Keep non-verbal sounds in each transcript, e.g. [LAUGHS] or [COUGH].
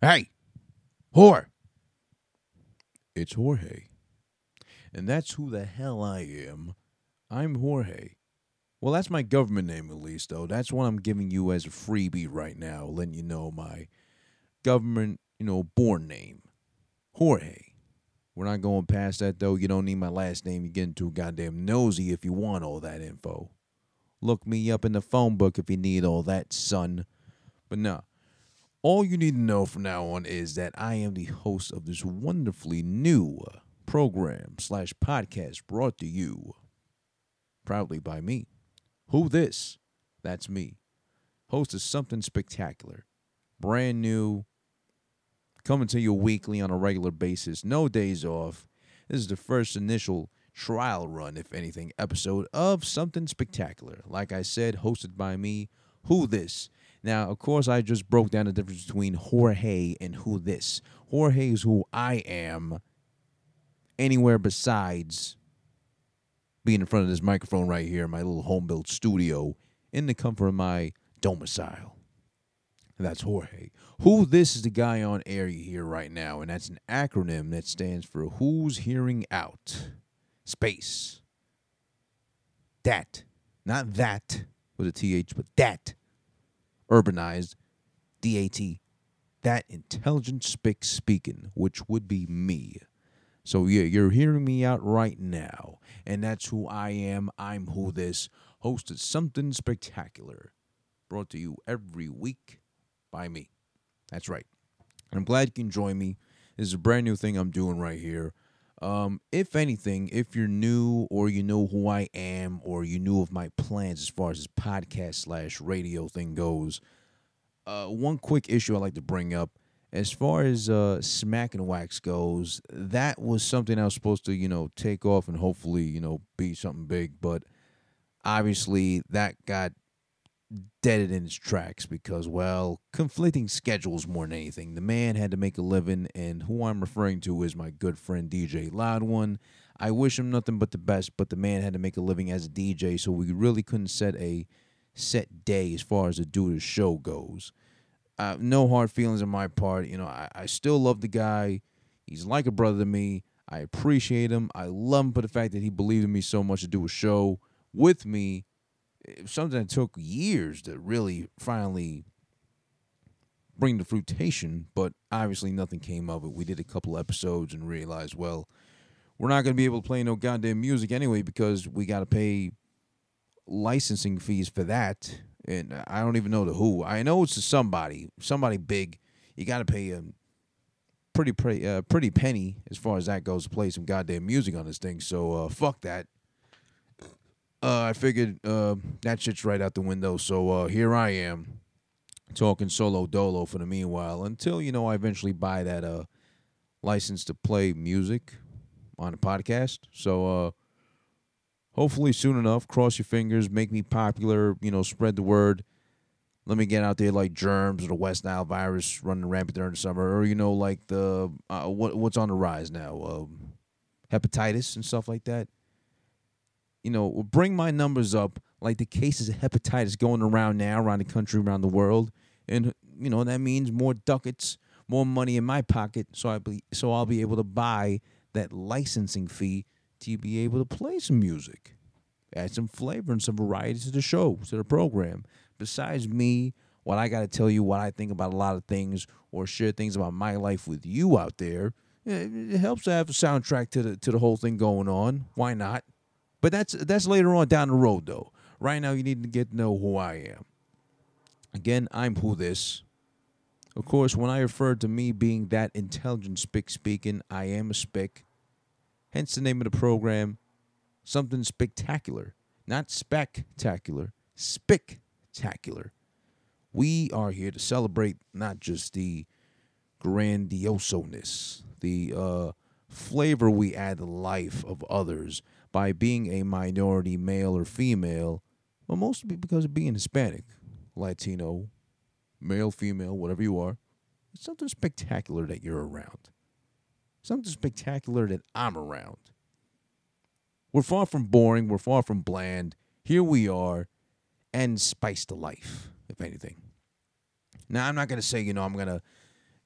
Hey, whore. It's Jorge. And that's who the hell I am. I'm Jorge. Well, that's my government name, at least, though. That's what I'm giving you as a freebie right now, letting you know my government, you know, born name. Jorge. We're not going past that, though. You don't need my last name. You're getting too goddamn nosy if you want all that info. Look me up in the phone book if you need all that, son. But no. All you need to know from now on is that I am the host of this wonderfully new program slash podcast brought to you proudly by me. Who this? That's me. Host of something spectacular. Brand new. Coming to you weekly on a regular basis. No days off. This is the first initial trial run, if anything, episode of Something Spectacular. Like I said, hosted by me. Who this? Now, of course, I just broke down the difference between Jorge and who this. Jorge is who I am anywhere besides being in front of this microphone right here in my little home built studio in the comfort of my domicile. That's Jorge. Who this is the guy on air you hear right now, and that's an acronym that stands for Who's Hearing Out. Space. Dat. Not that with a TH, but dat. Urbanized. DAT. That intelligent spick speaking, which would be me. So yeah, you're hearing me out right now, and that's who I am. I'm who this host hosted something spectacular, brought to you every week by me. That's right. I'm glad you can join me. This is a brand new thing I'm doing right here. Um, if anything, if you're new or you know who I am or you knew of my plans as far as this podcast slash radio thing goes, uh, one quick issue I like to bring up as far as uh, Smack and Wax goes, that was something I was supposed to, you know, take off and hopefully, you know, be something big. But obviously, that got deaded in its tracks because, well, conflicting schedules more than anything. The man had to make a living, and who I'm referring to is my good friend DJ Loud One. I wish him nothing but the best, but the man had to make a living as a DJ, so we really couldn't set a set day as far as to do the show goes. Uh, no hard feelings on my part. You know, I, I still love the guy. He's like a brother to me. I appreciate him. I love him for the fact that he believed in me so much to do a show with me. Something that took years to really finally bring to fruition, but obviously nothing came of it. We did a couple episodes and realized, well, we're not going to be able to play no goddamn music anyway because we got to pay licensing fees for that and I don't even know the who. I know it's somebody, somebody big. You got to pay a pretty pretty uh, pretty penny as far as that goes to play some goddamn music on this thing. So uh, fuck that. Uh, I figured uh, that shit's right out the window. So uh, here I am, talking solo dolo for the meanwhile until you know I eventually buy that uh license to play music on a podcast. So uh hopefully soon enough. Cross your fingers, make me popular, you know, spread the word. Let me get out there like germs or the West Nile virus running rampant during the summer, or you know, like the uh, what what's on the rise now, um, hepatitis and stuff like that. You know, bring my numbers up like the cases of hepatitis going around now around the country, around the world, and you know that means more ducats, more money in my pocket, so I be so I'll be able to buy that licensing fee to be able to play some music, add some flavor and some variety to the show, to the program. Besides me, what I got to tell you, what I think about a lot of things, or share things about my life with you out there, eh, it helps to have a soundtrack to the to the whole thing going on. Why not? But that's that's later on down the road, though. Right now, you need to get to know who I am. Again, I'm who this. Of course, when I refer to me being that intelligent spick speaking, I am a spick. Hence the name of the program, something spectacular. Not spectacular, spectacular. We are here to celebrate not just the grandioseness, the uh, flavor we add to the life of others by being a minority male or female, but mostly because of being Hispanic, Latino, male, female, whatever you are. It's something spectacular that you're around something spectacular that I'm around. We're far from boring. We're far from bland. Here we are, and spice to life, if anything. Now, I'm not going to say, you know, I'm going to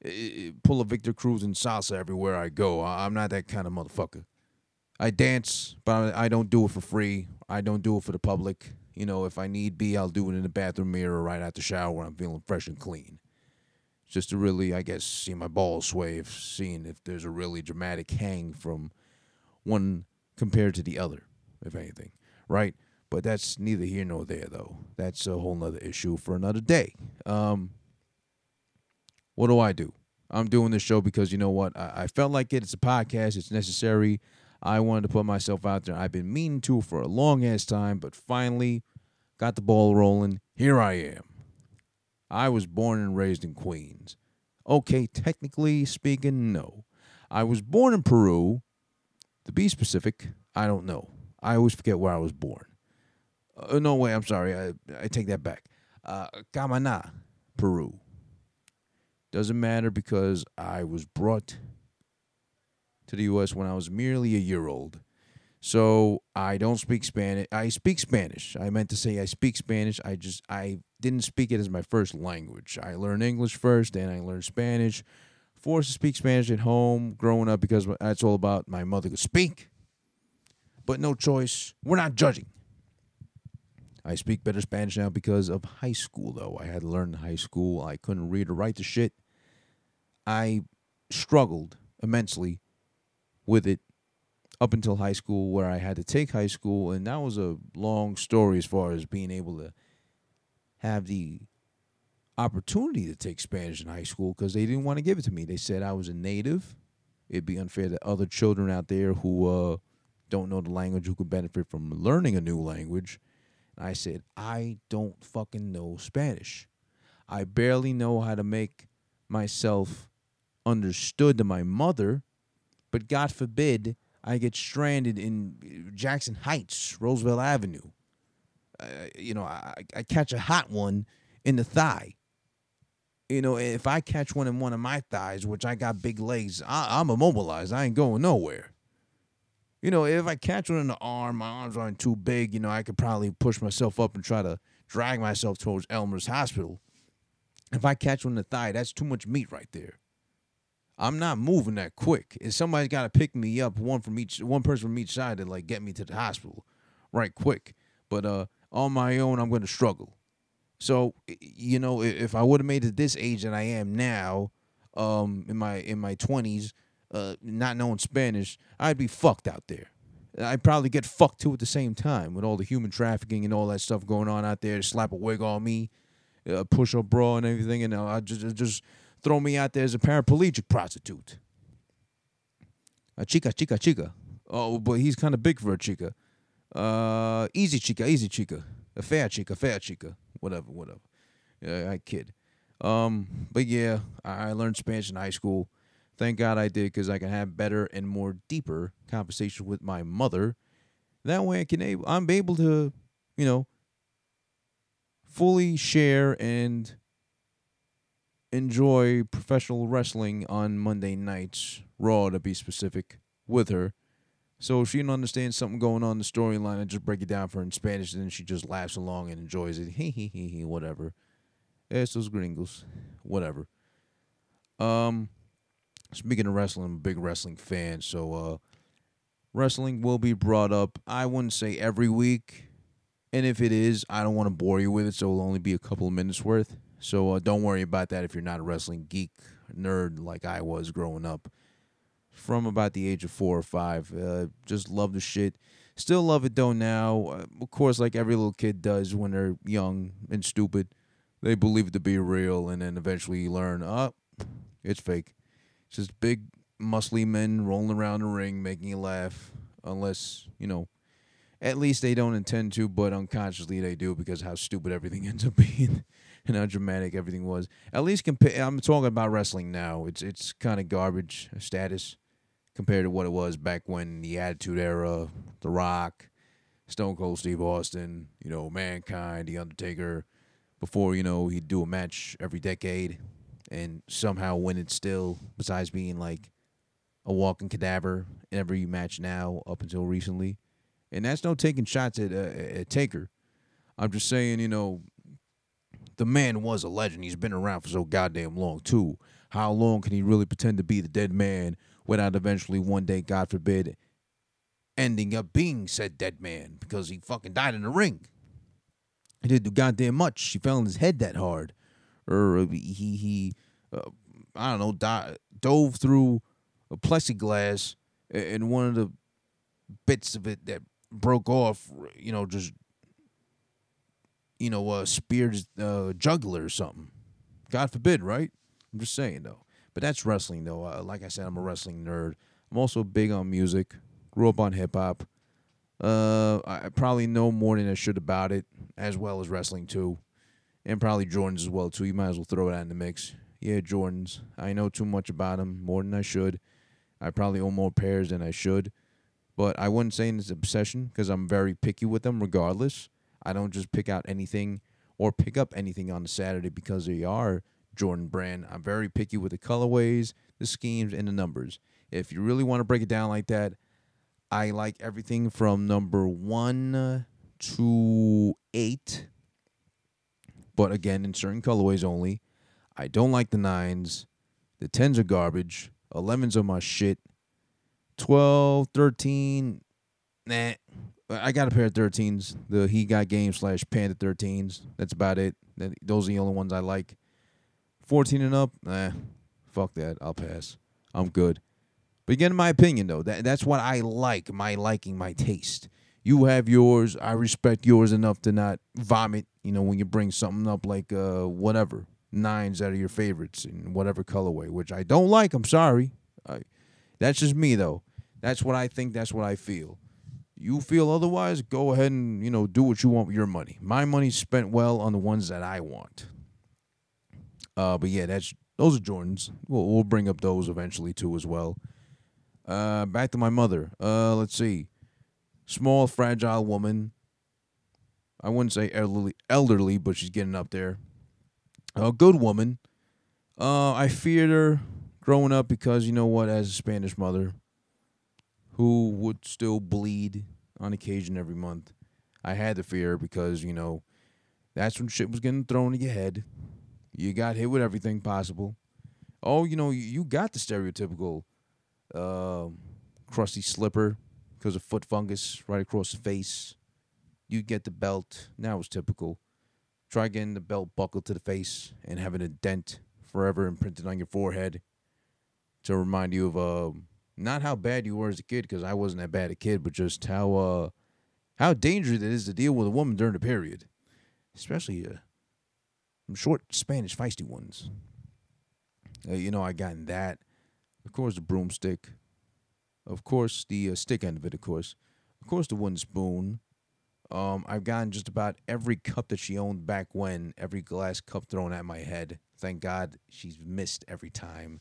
eh, pull a Victor Cruz and salsa everywhere I go. I'm not that kind of motherfucker. I dance, but I don't do it for free. I don't do it for the public. You know, if I need be, I'll do it in the bathroom mirror right after shower when I'm feeling fresh and clean. Just to really, I guess, see my balls sway, seeing if there's a really dramatic hang from one compared to the other, if anything, right? But that's neither here nor there, though. That's a whole nother issue for another day. Um, what do I do? I'm doing this show because you know what? I, I felt like it. It's a podcast. It's necessary. I wanted to put myself out there. I've been meaning to for a long ass time, but finally got the ball rolling. Here I am. I was born and raised in Queens. Okay, technically speaking, no. I was born in Peru. To be specific, I don't know. I always forget where I was born. Uh, no way, I'm sorry. I, I take that back. Uh, Camaná, Peru. Doesn't matter because I was brought to the U.S. when I was merely a year old. So I don't speak Spanish. I speak Spanish. I meant to say I speak Spanish. I just I didn't speak it as my first language. I learned English first, then I learned Spanish. Forced to speak Spanish at home growing up because that's all about my mother could speak. But no choice. We're not judging. I speak better Spanish now because of high school, though. I had to learn in high school. I couldn't read or write the shit. I struggled immensely with it up until high school, where I had to take high school, and that was a long story as far as being able to have the opportunity to take Spanish in high school because they didn't want to give it to me. They said I was a native. It'd be unfair to other children out there who uh, don't know the language who could benefit from learning a new language. And I said, I don't fucking know Spanish. I barely know how to make myself understood to my mother, but God forbid I get stranded in Jackson Heights, Roosevelt Avenue. Uh, you know, I, I catch a hot one in the thigh. You know, if I catch one in one of my thighs, which I got big legs, I, I'm immobilized. I ain't going nowhere. You know, if I catch one in the arm, my arms aren't too big. You know, I could probably push myself up and try to drag myself towards Elmhurst Hospital. If I catch one in the thigh, that's too much meat right there. I'm not moving that quick. If somebody's got to pick me up, one from each, one person from each side to like get me to the hospital, right quick. But uh, on my own, I'm going to struggle. So you know, if I would have made it this age that I am now, um, in my in my 20s, uh, not knowing Spanish, I'd be fucked out there. I'd probably get fucked too at the same time with all the human trafficking and all that stuff going on out there. Slap a wig on me, uh, push up bra and everything, and uh, I just just throw me out there as a paraplegic prostitute. A chica, chica, chica. Oh, but he's kind of big for a chica. Uh, easy chica, easy chica. A fair chica, fair chica. Whatever, whatever. Yeah, I kid. Um, but yeah, I, I learned Spanish in high school. Thank God I did because I can have better and more deeper conversation with my mother. That way I can able I'm able to, you know, fully share and enjoy professional wrestling on Monday nights, Raw to be specific, with her. So if she don't understand something going on in the storyline, I just break it down for her in Spanish, and then she just laughs along and enjoys it. [LAUGHS] Hee hee hee hee, whatever. Estos gringos, whatever. Um, speaking of wrestling, I'm a big wrestling fan, so uh, wrestling will be brought up. I wouldn't say every week, and if it is, I don't want to bore you with it, so it'll only be a couple of minutes worth. So uh, don't worry about that if you're not a wrestling geek nerd like I was growing up. From about the age of four or five, uh, just love the shit. Still love it though now. Uh, of course, like every little kid does when they're young and stupid, they believe it to be real, and then eventually you learn, oh, it's fake. It's just big, muscly men rolling around the ring, making you laugh. Unless you know, at least they don't intend to, but unconsciously they do because how stupid everything [LAUGHS] ends up being and how dramatic everything was. At least compare. I'm talking about wrestling now. It's it's kind of garbage status compared to what it was back when the Attitude Era, The Rock, Stone Cold Steve Austin, you know, Mankind, The Undertaker. Before you know, he'd do a match every decade, and somehow win it still. Besides being like a walking cadaver in every match now up until recently, and that's no taking shots at uh, at Taker. I'm just saying, you know, the man was a legend. He's been around for so goddamn long too. How long can he really pretend to be the dead man without eventually one day, God forbid, ending up being said dead man because he fucking died in the ring? He didn't do goddamn much. He fell on his head that hard, or he he, uh, I don't know, di- dove through a plexiglass and one of the bits of it that broke off, you know, just you know, uh, speared uh, jugular or something. God forbid, right? I'm just saying though. But that's wrestling though. Uh, like I said, I'm a wrestling nerd. I'm also big on music. Grew up on hip hop. Uh, I probably know more than I should about it, as well as wrestling too, and probably Jordans as well too. You might as well throw that in the mix. Yeah, Jordans. I know too much about them, more than I should. I probably own more pairs than I should, but I wouldn't say it's an obsession because I'm very picky with them. Regardless, I don't just pick out anything or pick up anything on a Saturday because they are Jordan brand. I'm very picky with the colorways, the schemes, and the numbers. If you really want to break it down like that, I like everything from number one to eight, but again, in certain colorways only. I don't like the nines. The tens are garbage. 11s are my shit. 12, 13, nah. I got a pair of 13s. The He Got Game slash Panda 13s. That's about it. Those are the only ones I like. 14 and up, nah. Fuck that. I'll pass. I'm good. But again, my opinion, though, that, that's what I like. My liking, my taste. You have yours. I respect yours enough to not vomit, you know, when you bring something up like uh, whatever nines that are your favorites in whatever colorway, which I don't like. I'm sorry. I, that's just me though. That's what I think. That's what I feel. You feel otherwise? Go ahead and you know do what you want with your money. My money's spent well on the ones that I want. Uh, but yeah, that's those are Jordans. We'll, we'll bring up those eventually too as well. Uh, back to my mother. Uh, let's see. Small, fragile woman. I wouldn't say elderly, elderly, but she's getting up there a good woman. Uh, I feared her growing up because you know what, as a Spanish mother, who would still bleed on occasion every month, I had to fear because you know that's when shit was getting thrown at your head. You got hit with everything possible. Oh, you know, you got the stereotypical uh, crusty slipper because of foot fungus right across the face. You get the belt. That was typical. Try getting the belt buckled to the face and having a dent forever imprinted on your forehead to remind you of uh, not how bad you were as a kid, because I wasn't that bad a kid, but just how uh, how dangerous it is to deal with a woman during the period, especially uh, short Spanish feisty ones. Uh, you know, I got in that. Of course, the broomstick. Of course, the uh, stick end of it. Of course, of course, the wooden spoon. Um, I've gotten just about every cup that she owned back when, every glass cup thrown at my head. Thank God she's missed every time.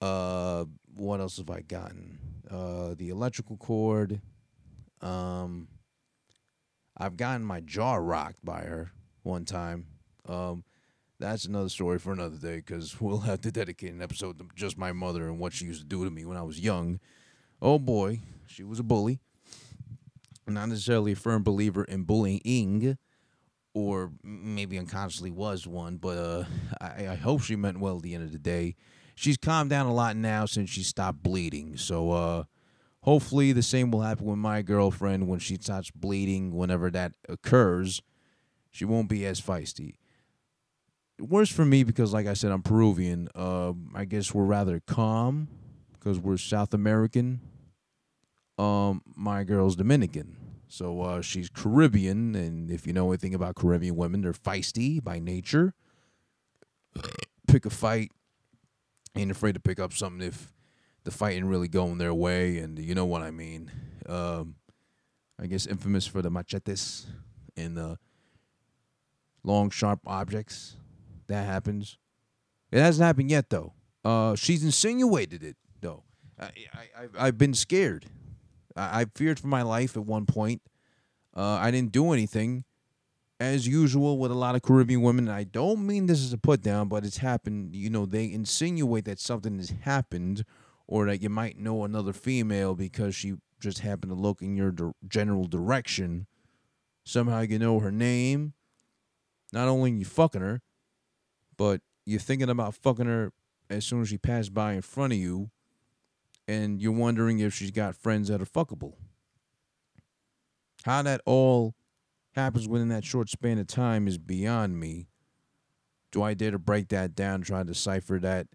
Uh, what else have I gotten? Uh, the electrical cord. Um, I've gotten my jaw rocked by her one time. Um, that's another story for another day because [LAUGHS] we'll have to dedicate an episode to just my mother and what she used to do to me when I was young. Oh boy, she was a bully not necessarily a firm believer in bullying, or maybe unconsciously was one, but uh, I, I, hope she meant well at the end of the day. She's calmed down a lot now since she stopped bleeding. So uh, hopefully the same will happen with my girlfriend when she stops bleeding, whenever that occurs. She won't be as feisty. Worse for me because, like I said, I'm Peruvian. Uh, I guess we're rather calm because we're South American um, my girl's Dominican. So uh, she's Caribbean, and if you know anything about Caribbean women, they're feisty by nature. Pick a fight, ain't afraid to pick up something if the fight ain't really going their way, and you know what I mean. Um, I guess infamous for the machetes and the long, sharp objects. That happens. It hasn't happened yet, though. Uh, she's insinuated it, though. I, I, I've been scared. I, I feared for my life at one point. Uh, I didn't do anything, as usual with a lot of Caribbean women. I don't mean this is a put down, but it's happened. You know, they insinuate that something has happened, or that you might know another female because she just happened to look in your di- general direction. Somehow you know her name, not only you fucking her, but you're thinking about fucking her as soon as she passed by in front of you, and you're wondering if she's got friends that are fuckable. How that all happens within that short span of time is beyond me. Do I dare to break that down, try to decipher that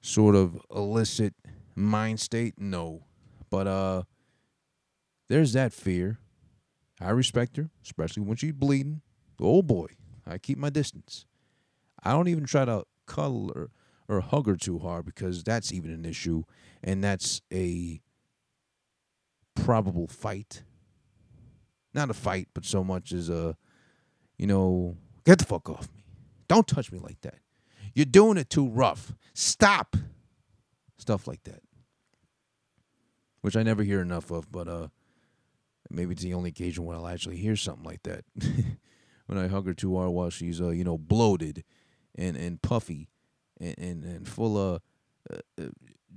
sort of illicit mind state? No. But uh there's that fear. I respect her, especially when she's bleeding. Oh boy, I keep my distance. I don't even try to cuddle her or hug her too hard because that's even an issue, and that's a probable fight. Not a fight, but so much as a, you know, get the fuck off me. Don't touch me like that. You're doing it too rough. Stop. Stuff like that. Which I never hear enough of, but uh maybe it's the only occasion when I'll actually hear something like that. [LAUGHS] when I hug her too hard while she's uh, you know, bloated and and puffy and and, and full of uh, uh,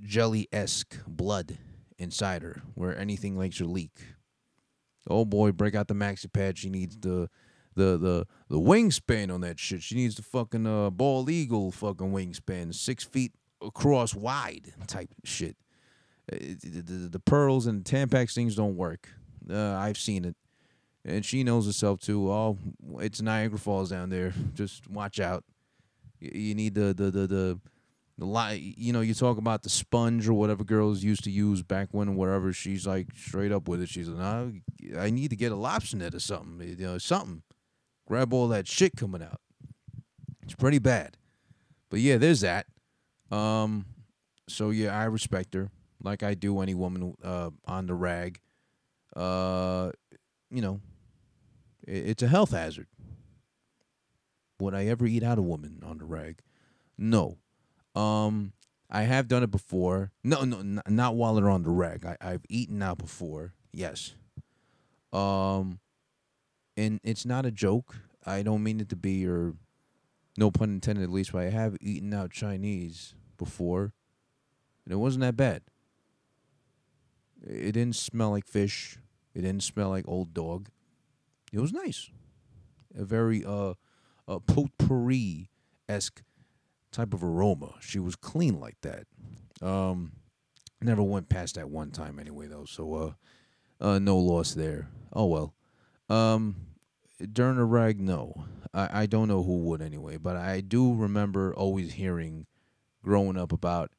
jelly esque blood inside her, where anything makes her leak. Oh boy, break out the maxi pad. She needs the the the the wingspan on that shit. She needs the fucking uh bald eagle fucking wingspan, six feet across wide type shit. Uh, the, the, the pearls and Tampax things don't work. Uh, I've seen it, and she knows herself too. Oh, it's Niagara Falls down there. Just watch out. You need the the the the. You know, you talk about the sponge or whatever girls used to use back when, whatever. she's like straight up with it. She's like, nah, I need to get a lobster net or something. You know, something. Grab all that shit coming out. It's pretty bad. But yeah, there's that. Um, so yeah, I respect her like I do any woman uh, on the rag. Uh, you know, it's a health hazard. Would I ever eat out a woman on the rag? No. Um, I have done it before. No, no, not while they're on the rag. I, I've eaten out before. Yes. Um, and it's not a joke. I don't mean it to be, or no pun intended, at least. But I have eaten out Chinese before, and it wasn't that bad. It didn't smell like fish. It didn't smell like old dog. It was nice. A very uh a potpourri esque type of aroma. She was clean like that. Um, never went past that one time anyway though. So uh, uh, no loss there. Oh well. Um, during the rag, no. I I don't know who would anyway, but I do remember always hearing, growing up about,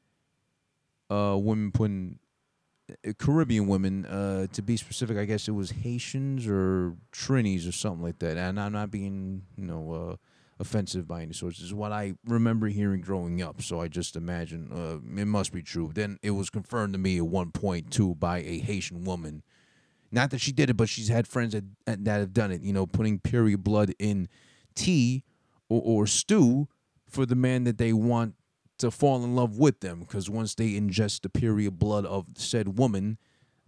uh, women putting uh, Caribbean women, uh, to be specific, I guess it was Haitians or Trinis or something like that. And I'm not being, you know, uh, offensive by any. This is what I remember hearing growing up. So I just imagine uh, it must be true. Then it was confirmed to me at one point too by a Haitian woman. Not that she did it, but she's had friends that that have done it. You know, putting period blood in tea or, or stew for the man that they want to fall in love with them because once they ingest the period blood of said woman,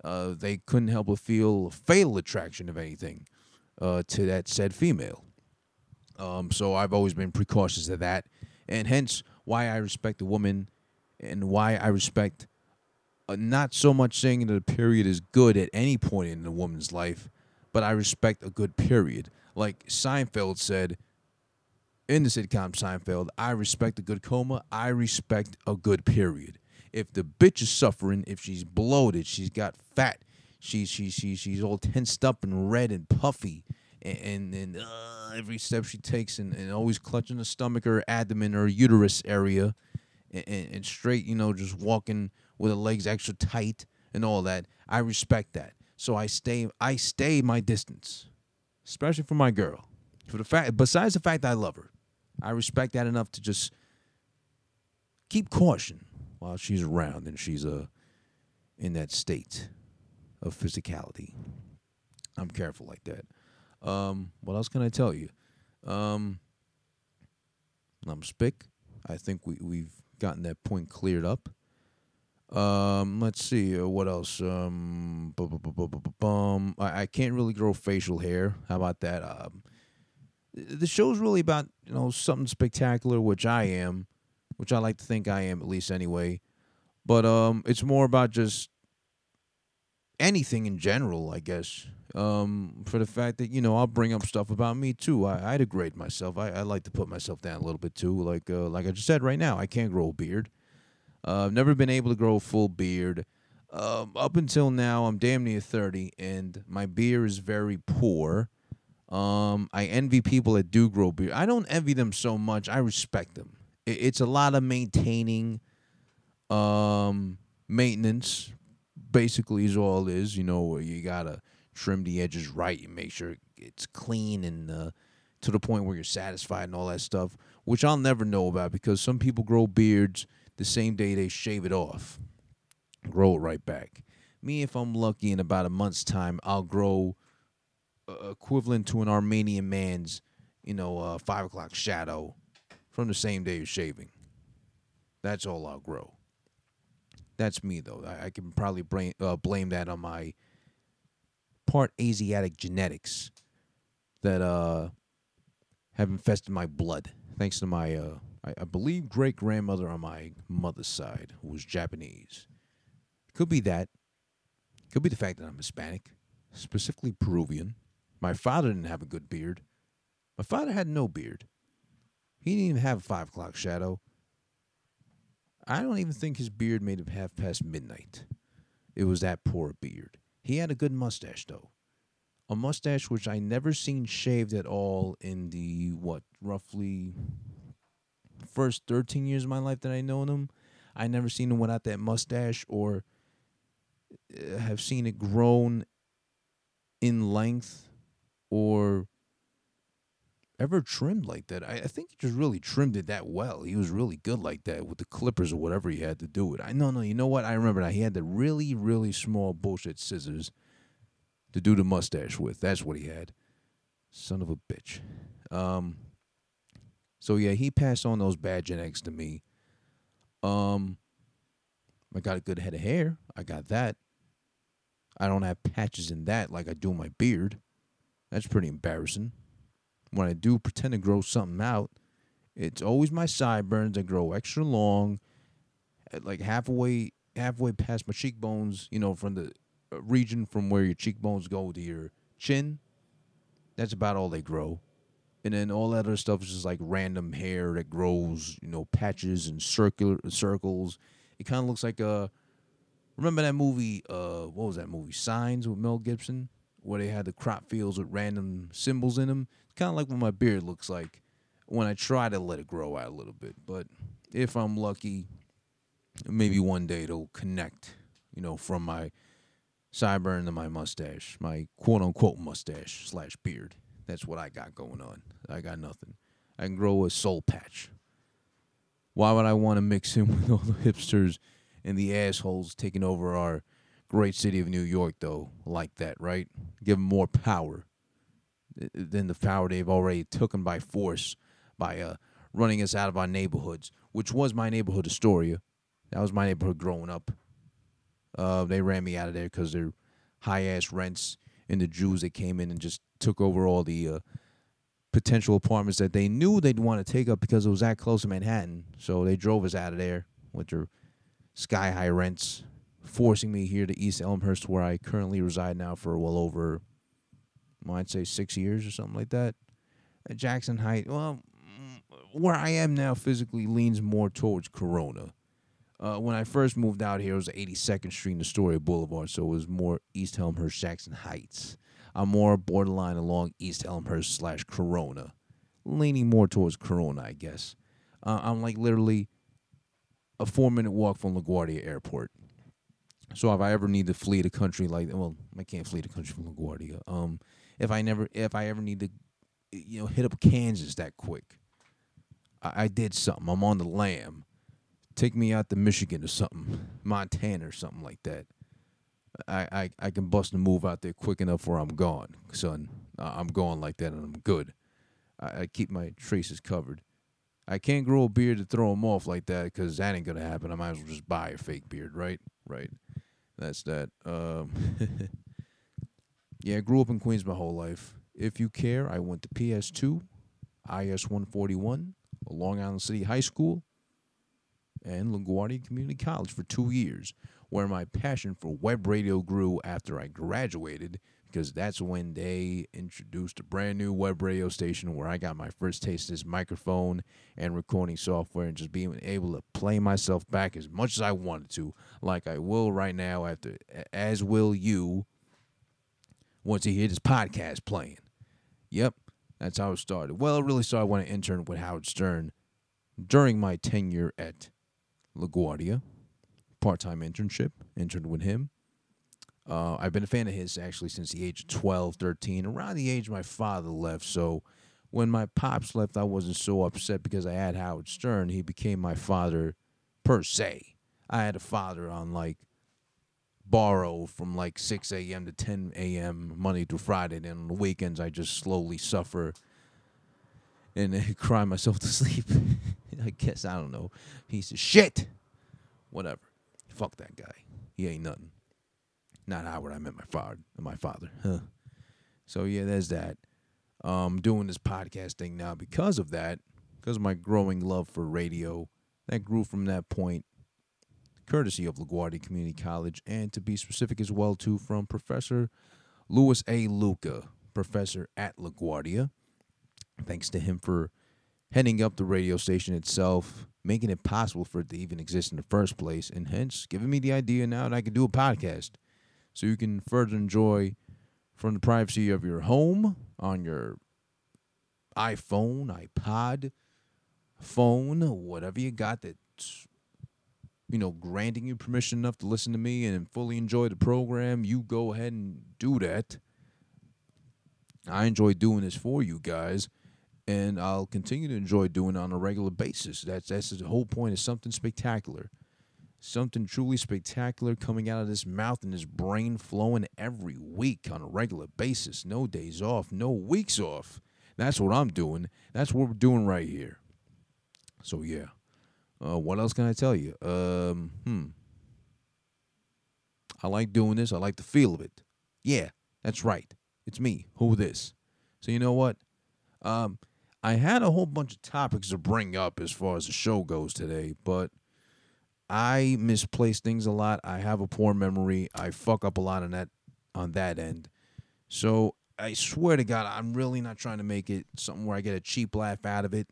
uh, they couldn't help but feel a fatal attraction, of anything, uh, to that said female. Um, so I've always been precautious of that, and hence why I respect a woman, and why I respect uh, not so much saying that a period is good at any point in a woman's life, but I respect a good period. Like Seinfeld said in the sitcom Seinfeld, I respect a good coma. I respect a good period. If the bitch is suffering, if she's bloated, she's got fat, she's she's she's she's all tensed up and red and puffy, and and, uh, every step she takes, and, and always clutching the stomach or abdomen or uterus area, and, and, straight, you know, just walking with her legs extra tight and all that. I respect that, so I stay I stay my distance, especially for my girl. For the fact, besides the fact that I love her, I respect that enough to just keep caution while she's around and she's uh, in that state of physicality. I'm careful like that. Um, what else can I tell you? Um, I'm spick. I think we we've gotten that point cleared up. Um, let's see uh, what else. Um, bu- bu- bu- bu- bu- bu- bum. I, I can't really grow facial hair. How about that? Um, the show's really about you know something spectacular, which I am, which I like to think I am at least anyway. But um, it's more about just anything in general, I guess. Um, for the fact that you know I'll bring up stuff about me too. I, I degrade myself. I, I like to put myself down a little bit too. Like uh, like I just said right now, I can't grow a beard. Uh, I've never been able to grow a full beard. Um, up until now, I'm damn near thirty, and my beard is very poor. Um, I envy people that do grow beard. I don't envy them so much. I respect them. It, it's a lot of maintaining, um, maintenance. Basically, is all it is. You know, you gotta trim the edges right and make sure it's clean and uh, to the point where you're satisfied and all that stuff. Which I'll never know about because some people grow beards the same day they shave it off, grow it right back. Me, if I'm lucky, in about a month's time, I'll grow uh, equivalent to an Armenian man's, you know, uh, five o'clock shadow from the same day of shaving. That's all I'll grow. That's me though. I, I can probably blame uh, blame that on my part Asiatic genetics that uh have infested my blood, thanks to my uh I, I believe great grandmother on my mother's side who was Japanese. Could be that. Could be the fact that I'm Hispanic, specifically Peruvian. My father didn't have a good beard. My father had no beard. He didn't even have a five o'clock shadow. I don't even think his beard made it half past midnight. It was that poor beard. He had a good mustache though. A mustache which I never seen shaved at all in the what, roughly first 13 years of my life that I known him. I never seen him without that mustache or uh, have seen it grown in length or ever trimmed like that. I, I think he just really trimmed it that well. He was really good like that with the clippers or whatever he had to do it. I no no, you know what? I remember that he had the really really small bullshit scissors to do the mustache with. That's what he had. Son of a bitch. Um. So yeah, he passed on those bad genetics to me. Um. I got a good head of hair. I got that. I don't have patches in that like I do my beard. That's pretty embarrassing when I do pretend to grow something out, it's always my sideburns that grow extra long, like halfway halfway past my cheekbones. You know, from the uh, region from where your cheekbones go to your chin. That's about all they grow, and then all that other stuff is just like random hair that grows. You know, patches and circular circles. It kind of looks like a. Remember that movie? Uh, what was that movie? Signs with Mel Gibson, where they had the crop fields with random symbols in them kind of like what my beard looks like when I try to let it grow out a little bit. But if I'm lucky, maybe one day it'll connect, you know, from my sideburn to my mustache, my quote unquote mustache slash beard. That's what I got going on. I got nothing. I can grow a soul patch. Why would I want to mix in [LAUGHS] with all the hipsters and the assholes taking over our great city of New York, though, like that, right? Give them more power than the power they've already taken by force by uh, running us out of our neighborhoods, which was my neighborhood, Astoria. That was my neighborhood growing up. Uh, they ran me out of there because they're high ass rents and the Jews that came in and just took over all the uh, potential apartments that they knew they'd want to take up because it was that close to Manhattan. So they drove us out of there with their sky high rents, forcing me here to East Elmhurst, where I currently reside now for well over well, I'd say six years or something like that. At Jackson Heights, well, mm, where I am now physically leans more towards Corona. Uh, when I first moved out here, it was 82nd Street and Astoria Boulevard, so it was more East Elmhurst, Jackson Heights. I'm more borderline along East Elmhurst slash Corona, leaning more towards Corona, I guess. Uh, I'm like literally a four minute walk from LaGuardia Airport. So if I ever need to flee the country, like well, I can't flee the country from LaGuardia. Um, if I never if I ever need to you know hit up Kansas that quick. I, I did something. I'm on the lam. Take me out to Michigan or something, Montana or something like that. I, I, I can bust a move out there quick enough where I'm gone, son. I'm going like that and I'm good. I, I keep my traces covered. I can't grow a beard to throw them off like that because that ain't gonna happen. I might as well just buy a fake beard, right? Right. That's that. Um, [LAUGHS] Yeah, I grew up in Queens my whole life. If you care, I went to PS2, IS 141, Long Island City High School, and LaGuardia Community College for two years, where my passion for web radio grew after I graduated because that's when they introduced a brand new web radio station where I got my first taste of this microphone and recording software and just being able to play myself back as much as I wanted to, like I will right now after as will you once you hear this podcast playing. Yep, that's how it started. Well, it really started when I interned with Howard Stern during my tenure at LaGuardia. Part-time internship, interned with him uh, I've been a fan of his actually since the age of 12, 13, around the age my father left. So when my pops left, I wasn't so upset because I had Howard Stern. He became my father per se. I had a father on like borrow from like 6 a.m. to 10 a.m. Monday through Friday. And on the weekends, I just slowly suffer and [LAUGHS] cry myself to sleep. [LAUGHS] I guess, I don't know. Piece of shit. Whatever. Fuck that guy. He ain't nothing. Not Howard. I meant my father. My father. Huh. So yeah, there's that. Um, doing this podcast thing now because of that, because of my growing love for radio. That grew from that point, courtesy of LaGuardia Community College, and to be specific as well too, from Professor Louis A. Luca, professor at LaGuardia. Thanks to him for heading up the radio station itself, making it possible for it to even exist in the first place, and hence giving me the idea now that I could do a podcast so you can further enjoy from the privacy of your home on your iPhone, iPod, phone, whatever you got that's you know granting you permission enough to listen to me and fully enjoy the program, you go ahead and do that. I enjoy doing this for you guys, and I'll continue to enjoy doing it on a regular basis. That's that's the whole point. of something spectacular something truly spectacular coming out of this mouth and this brain flowing every week on a regular basis. No days off, no weeks off. That's what I'm doing. That's what we're doing right here. So yeah. Uh, what else can I tell you? Um, hmm. I like doing this. I like the feel of it. Yeah, that's right. It's me. Who this? So you know what? Um, I had a whole bunch of topics to bring up as far as the show goes today, but I misplace things a lot. I have a poor memory. I fuck up a lot on that on that end. So I swear to God, I'm really not trying to make it something where I get a cheap laugh out of it.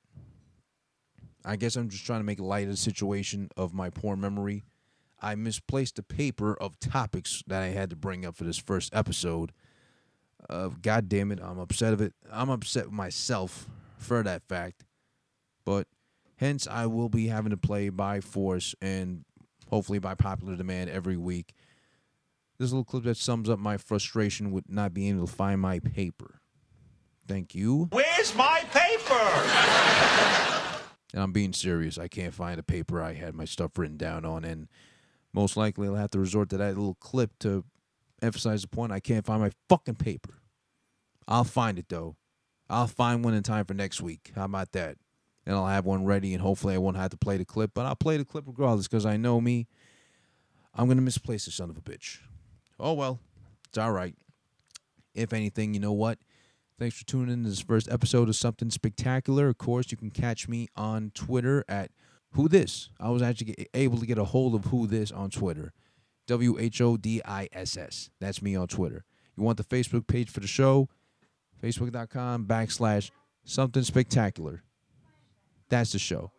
I guess I'm just trying to make light of the situation of my poor memory. I misplaced a paper of topics that I had to bring up for this first episode. Uh, God damn it, I'm upset of it. I'm upset with myself for that fact. But Hence, I will be having to play by force and hopefully by popular demand every week. This little clip that sums up my frustration with not being able to find my paper. Thank you. Where's my paper? [LAUGHS] and I'm being serious. I can't find a paper I had my stuff written down on, and most likely I'll have to resort to that little clip to emphasize the point. I can't find my fucking paper. I'll find it though. I'll find one in time for next week. How about that? And I'll have one ready, and hopefully I won't have to play the clip. But I'll play the clip regardless because I know me. I'm gonna misplace the son of a bitch. Oh well, it's all right. If anything, you know what? Thanks for tuning in to this first episode of Something Spectacular. Of course, you can catch me on Twitter at Who This. I was actually able to get a hold of Who This on Twitter. W H O D I S S. That's me on Twitter. You want the Facebook page for the show? Facebook.com backslash something spectacular. That's the show.